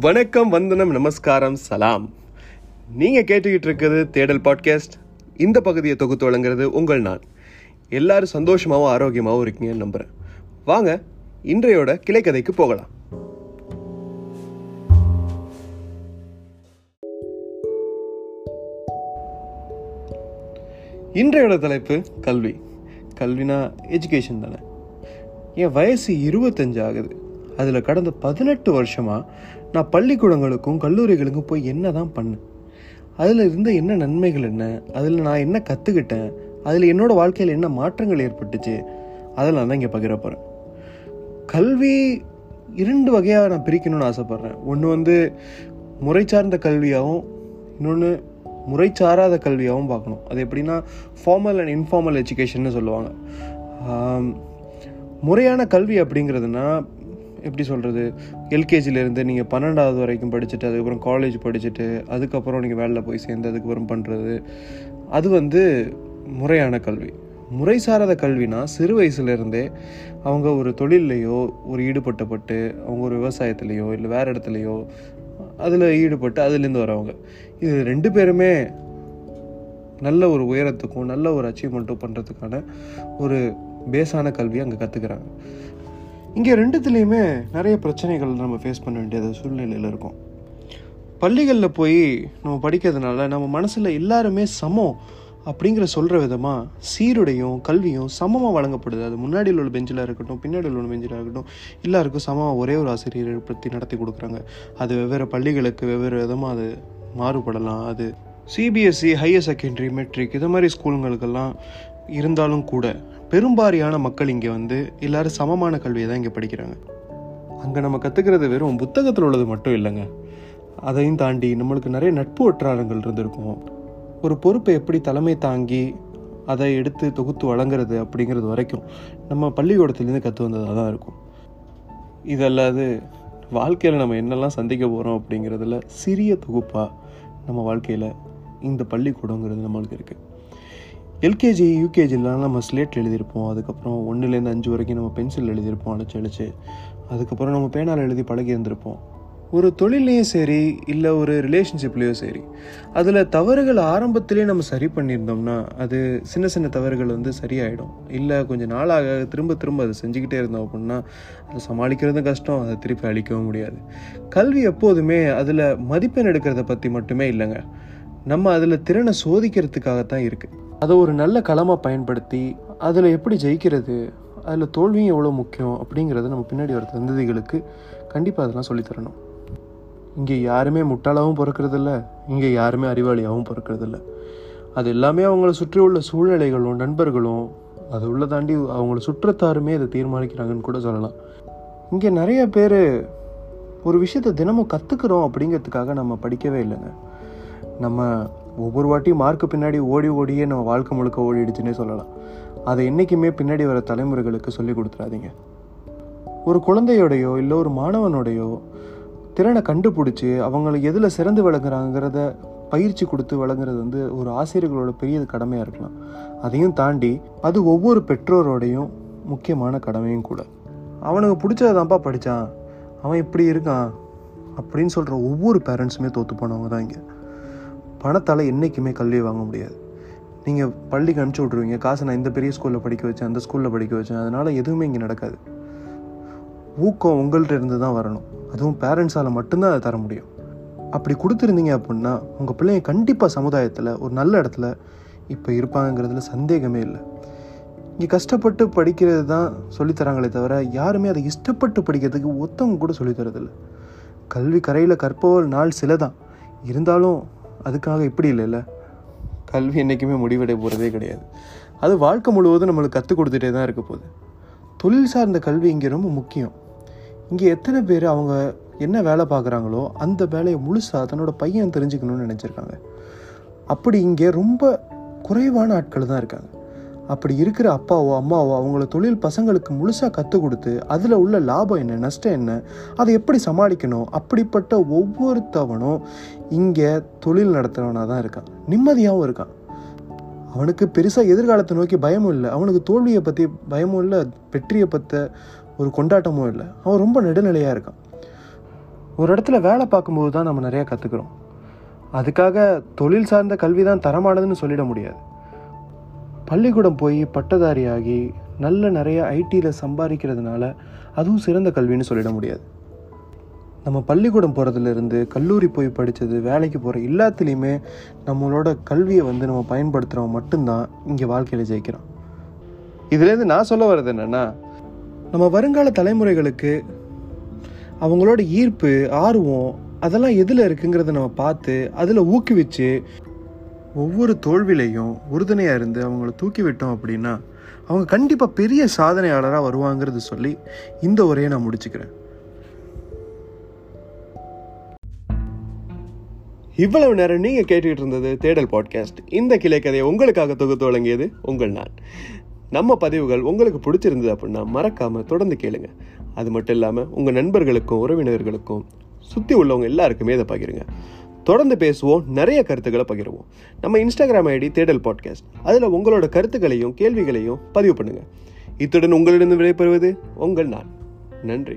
வணக்கம் வந்தனம் நமஸ்காரம் சலாம். நீங்கள் கேட்டுக்கிட்டு இருக்கிறது தேடல் பாட்காஸ்ட். இந்த பகுதியை தொகுத்து வழங்குறது உங்கள் நான். எல்லாரும் சந்தோஷமாகவும் ஆரோக்கியமாகவும் இருக்கீங்கன்னு நம்புகிறேன் வாங்க இன்றையோட கிளைக்கதைக்கு போகலாம். இன்றையோட தலைப்பு கல்வி. கல்வினா எஜுகேஷன் தானே. என் வயசு இருபத்தஞ்சு ஆகுது. அதில் கடந்த பதினெட்டு வருஷமாக நான் பள்ளிக்கூடங்களுக்கும் கல்லூரிகளுக்கும் போய் என்ன தான் பண்ணேன் அதில் இருந்த என்ன நன்மைகள் என்ன? அதில் நான் என்ன கற்றுக்கிட்டேன் அதில் என்னோடய வாழ்க்கையில் என்ன மாற்றங்கள் ஏற்பட்டுச்சு? அதெல்லாம் தான் இங்கே பகிர போகிறேன் கல்வி இரண்டு வகையாக நான் பிரிக்கணும்னு ஆசைப்பட்றேன். ஒன்று வந்து முறை சார்ந்த கல்வியாகவும் இன்னொன்று முறை சாராத கல்வியாகவும் பார்க்கணும். அது எப்படின்னா ஃபார்மல் அண்ட் இன்ஃபார்மல் எஜுகேஷன்னு சொல்லுவாங்க. முறையான கல்வி அப்படிங்கிறதுனா எப்படி சொல்கிறது எல்கேஜிலேருந்து நீங்கள் பன்னெண்டாவது வரைக்கும் படிச்சுட்டு அதுக்கப்புறம் காலேஜ் படிச்சுட்டு அதுக்கப்புறம் நீங்கள் வேலையில் போய் சேர்ந்து அதுக்கப்புறம் பண்ணுறது அது வந்து முறையான கல்வி. முறை சாராத கல்வினா சிறு வயசுலேருந்தே அவங்க ஒரு தொழில்லையோ ஒரு ஈடுபட்டப்பட்டு அவங்க ஒரு விவசாயத்துலேயோ இல்லை வேறு இடத்துலையோ அதில் ஈடுபட்டு அதுலேருந்து வரவங்க. இது ரெண்டு பேருமே நல்ல ஒரு உயரத்துக்கும் நல்ல ஒரு அச்சீவ்மெண்ட்டும் பண்ணுறதுக்கான ஒரு பேஸான கல்வியை அங்கே கற்றுக்குறாங்க இங்கே ரெண்டுத்துலேயுமே நிறைய பிரச்சனைகள் நம்ம ஃபேஸ் பண்ண வேண்டியது சூழ்நிலையில் இருக்கும். பள்ளிகளில் போய் நம்ம படிக்கிறதுனால நம்ம மனசில் எல்லாருமே சமம் அப்படிங்கிற சொல்கிற விதமாக சீருடையும் கல்வியும் சமமாக வழங்கப்படுது. அது முன்னாடி உள்ள பெஞ்சில் இருக்கட்டும் பின்னாடி உள்ள பெஞ்சில் இருக்கட்டும் எல்லாருக்கும் சமமாக ஒரே ஒரு ஆசிரியரை பற்றி நடத்தி கொடுக்குறாங்க. அது வெவ்வேறு பள்ளிகளுக்கு வெவ்வேறு விதமாக அது மாறுபடலாம். அது சிபிஎஸ்சி ஹையர் செகண்டரி மெட்ரிக் இது மாதிரி ஸ்கூலுங்களுக்கெல்லாம் இருந்தாலும் கூட பெரும்பாரியான மக்கள் இங்கே வந்து எல்லாரும் சமமான கல்வியை தான் இங்கே படிக்கிறாங்க. அங்கே நம்ம கற்றுக்கிறது வெறும் புத்தகத்தில் உள்ளது மட்டும் இல்லைங்க. அதையும் தாண்டி நம்மளுக்கு நிறைய நட்பு வற்றாரங்கள் இருந்திருக்கும். ஒரு பொறுப்பை எப்படி தலைமை தாங்கி அதை எடுத்து தொகுத்து வழங்குறது அப்படிங்கிறது வரைக்கும் நம்ம பள்ளிக்கூடத்துலேருந்து கற்று வந்ததாக தான் இருக்கும். இதல்லாது வாழ்க்கையில் நம்ம என்னெல்லாம் சந்திக்க போகிறோம் அப்படிங்கிறதுல சிறிய தொகுப்பாக நம்ம வாழ்க்கையில் இந்த பள்ளிக்கூடங்கிறது நம்மளுக்கு இருக்குது எல்கேஜி யூகேஜிலாம் நம்ம ஸ்லேட் எழுதியிருப்போம். அதுக்கப்புறம் ஒன்றுலேருந்து அஞ்சு வரைக்கும் நம்ம பென்சில் எழுதியிருப்போம் அழைச்சி அழைச்சி அதுக்கப்புறம் நம்ம பேனால் எழுதி பழகி இருந்திருப்போம். ஒரு தொழிலையும் சரி இல்லை ஒரு ரிலேஷன்ஷிப்லேயும் சரி அதில் தவறுகள் ஆரம்பத்திலே நம்ம சரி பண்ணியிருந்தோம்னா அது சின்ன சின்ன தவறுகள் வந்து சரியாயிடும். இல்லை கொஞ்சம் நாளாக திரும்ப திரும்ப அதை செஞ்சுக்கிட்டே இருந்தோம் அப்படின்னா அதை சமாளிக்கிறதும் கஷ்டம் அதை திருப்பி அழிக்கவும் முடியாது. கல்வி எப்போதுமே அதில் மதிப்பெண் எடுக்கிறத பற்றி மட்டுமே இல்லைங்க. நம்ம அதில் திறனை சோதிக்கிறதுக்காக தான் இருக்குது அதை ஒரு நல்ல களமாக பயன்படுத்தி அதில் எப்படி ஜெயிக்கிறது அதில் தோல்வியும் எவ்வளோ முக்கியம் அப்படிங்கிறத நம்ம பின்னாடி வர தந்ததிகளுக்கு கண்டிப்பாக அதெல்லாம் சொல்லித் தரணும். இங்கே யாருமே முட்டாளாகவும் பிறக்கறதில்ல இங்கே யாருமே அறிவாளியாகவும் பிறக்கறதில்ல. அது எல்லாமே அவங்கள சுற்றி உள்ள சூழ்நிலைகளும் நண்பர்களும் அது உள்ள தாண்டி அவங்கள சுற்றத்தாருமே அதை தீர்மானிக்கிறாங்கன்னு கூட சொல்லலாம். இங்கே நிறைய பேர் ஒரு விஷயத்தை தினமும் கற்றுக்குறோம் அப்படிங்கிறதுக்காக நம்ம படிக்கவே இல்லைங்க. நம்ம ஒவ்வொரு வாட்டியும் மார்க்கு பின்னாடி ஓடி ஓடியே நம்ம வாழ்க்கை முழுக்க ஓடிடுச்சுன்னே சொல்லலாம். அதை என்றைக்குமே பின்னாடி வர தலைமுறைகளுக்கு சொல்லி கொடுத்துறாதீங்க ஒரு குழந்தையோடையோ இல்லை ஒரு மாணவனோடையோ திறனை கண்டுபிடிச்சி அவங்களை எதில் சிறந்து விளங்குறாங்கிறத பயிற்சி கொடுத்து வழங்குறது வந்து ஒரு ஆசிரியர்களோட பெரிய கடமையாக இருக்கலாம். அதையும் தாண்டி அது ஒவ்வொரு பெற்றோரோடையும் முக்கியமான கடமையும் கூட. அவனுக்கு பிடிச்சதான்ப்பா படித்தான் அவன் இப்படி இருக்கான். அப்படின்னு சொல்கிற ஒவ்வொரு பேரண்ட்ஸுமே தோற்று போனவங்க தான் இங்கே. பணத்தால் என்றைக்குமே கல்வி வாங்க முடியாது. நீங்கள் பள்ளிக்கு அனுப்பிச்சி விட்ருவீங்க காசை நான் இந்த பெரிய ஸ்கூலில் படிக்க வச்சேன் அந்த ஸ்கூலில் படிக்க வச்சேன். அதனால் எதுவுமே இங்கே நடக்காது. ஊக்கம் உங்கள்கிட்ட இருந்து தான் வரணும். அதுவும் பேரண்ட்ஸால் மட்டும்தான் அதை தர முடியும். அப்படி கொடுத்துருந்தீங்க அப்படின்னா உங்கள் பிள்ளைங்க கண்டிப்பாக சமுதாயத்தில் ஒரு நல்ல இடத்துல இப்போ இருப்பாங்கங்கிறதுல சந்தேகமே இல்லை. இங்கே கஷ்டப்பட்டு படிக்கிறது தான் சொல்லித்தராங்களே தவிர யாருமே அதை இஷ்டப்பட்டு படிக்கிறதுக்கு ஒத்தவங்க கூட சொல்லித்தரதில்லை. கல்வி கரையில் கற்பவர் நாள் சில தான் இருந்தாலும் அதுக்காக இப்படி இல்லைல்ல கல்வி என்றைக்குமே முடிவடைய போகிறதே கிடையாது. அது வாழ்க்கை முழுவதும் நம்மளுக்கு கற்றுக் கொடுத்துட்டே தான் இருக்க போகுது. தொழில் சார்ந்த கல்வி இங்கே ரொம்ப முக்கியம். இங்கே எத்தனை பேர் அவங்க என்ன வேலை பார்க்குறாங்களோ அந்த வேலையை முழுசாக தன்னோட பையன் தெரிஞ்சுக்கணும்னு நினச்சிருக்காங்க. அப்படி இங்கே ரொம்ப குறைவான ஆட்கள் தான் இருக்காங்க. அப்படி இருக்கிற அப்பாவோ அம்மாவோ அவங்கள தொழில் பசங்களுக்கு முழுசாக கற்றுக் கொடுத்து அதில் உள்ள லாபம் என்ன நஷ்டம் என்ன அதை எப்படி சமாளிக்கணும்? அப்படிப்பட்ட ஒவ்வொருத்தவனும் இங்கே தொழில் நடத்துகிறவனாக தான் இருக்கான். நிம்மதியாகவும் இருக்கான். அவனுக்கு பெருசாக எதிர்காலத்தை நோக்கி பயமும் இல்லை. அவனுக்கு தோல்வியை பற்றி பயமும் இல்லை வெற்றியை பற்ற ஒரு கொண்டாட்டமும் இல்லை. அவன் ரொம்ப நடுநிலையாக இருக்கான். ஒரு இடத்துல வேலை பார்க்கும்போது தான் நம்ம நிறையா கற்றுக்குறோம் அதுக்காக தொழில் சார்ந்த கல்வி தான் தரமானதுன்னு சொல்லிட முடியாது. பள்ளிக்கூடம் போய் பட்டதாரியாகி நல்ல நிறைய ஐடியில் சம்பாதிக்கிறதுனால அதுவும் சிறந்த கல்வின்னு சொல்லிட முடியாது. நம்ம பள்ளிக்கூடம் போகிறதுலேருந்து கல்லூரி போய் படித்தது வேலைக்கு போகிற எல்லாத்துலேயுமே நம்மளோட கல்வியை வந்து நம்ம பயன்படுத்துகிறவங்க மட்டும்தான் இங்கே வாழ்க்கையில் ஜெயிக்கிறோம் இதுலேருந்து நான் சொல்ல வர்றது என்னென்னா நம்ம வருங்கால தலைமுறைகளுக்கு அவங்களோட ஈர்ப்பு ஆர்வம் அதெல்லாம் எதில் இருக்குங்கிறத நம்ம பார்த்து அதில் ஊக்குவிச்சு ஒவ்வொரு தோல்விலையும் உறுதுணையாக இருந்து அவங்கள தூக்கி விட்டோம் அப்படின்னா அவங்க கண்டிப்பாக பெரிய சாதனையாளராக வருவாங்கிறது சொல்லி இந்த உரையை நான் முடிச்சுக்கிறேன். இவ்வளவு நேரம் நீங்கள் கேட்டுக்கிட்டு இருந்தது தேடல் பாட்காஸ்ட். இந்த கிளை கதையை உங்களுக்காக தொகுத்து வழங்கியது உங்கள் நான். நம்ம பதிவுகள் உங்களுக்கு பிடிச்சிருந்தது அப்படின்னா மறக்காமல் தொடர்ந்து கேளுங்க. அது மட்டும் இல்லாமல் உங்கள் நண்பர்களுக்கும் உறவினர்களுக்கும் சுற்றி உள்ளவங்க எல்லாருக்குமே இதை பகிருங்க. தொடர்ந்து பேசுவோம் நிறைய கருத்துக்களை பகிர்வோம். நம்ம இன்ஸ்டாகிராம் ஐடி தேடல் பாட்காஸ்ட் அதில் உங்களோட கருத்துக்களையும் கேள்விகளையும் பதிவு பண்ணுங்கள் இத்துடன் உங்களிடம் விடைபெறுவது உங்கள் நான். நன்றி.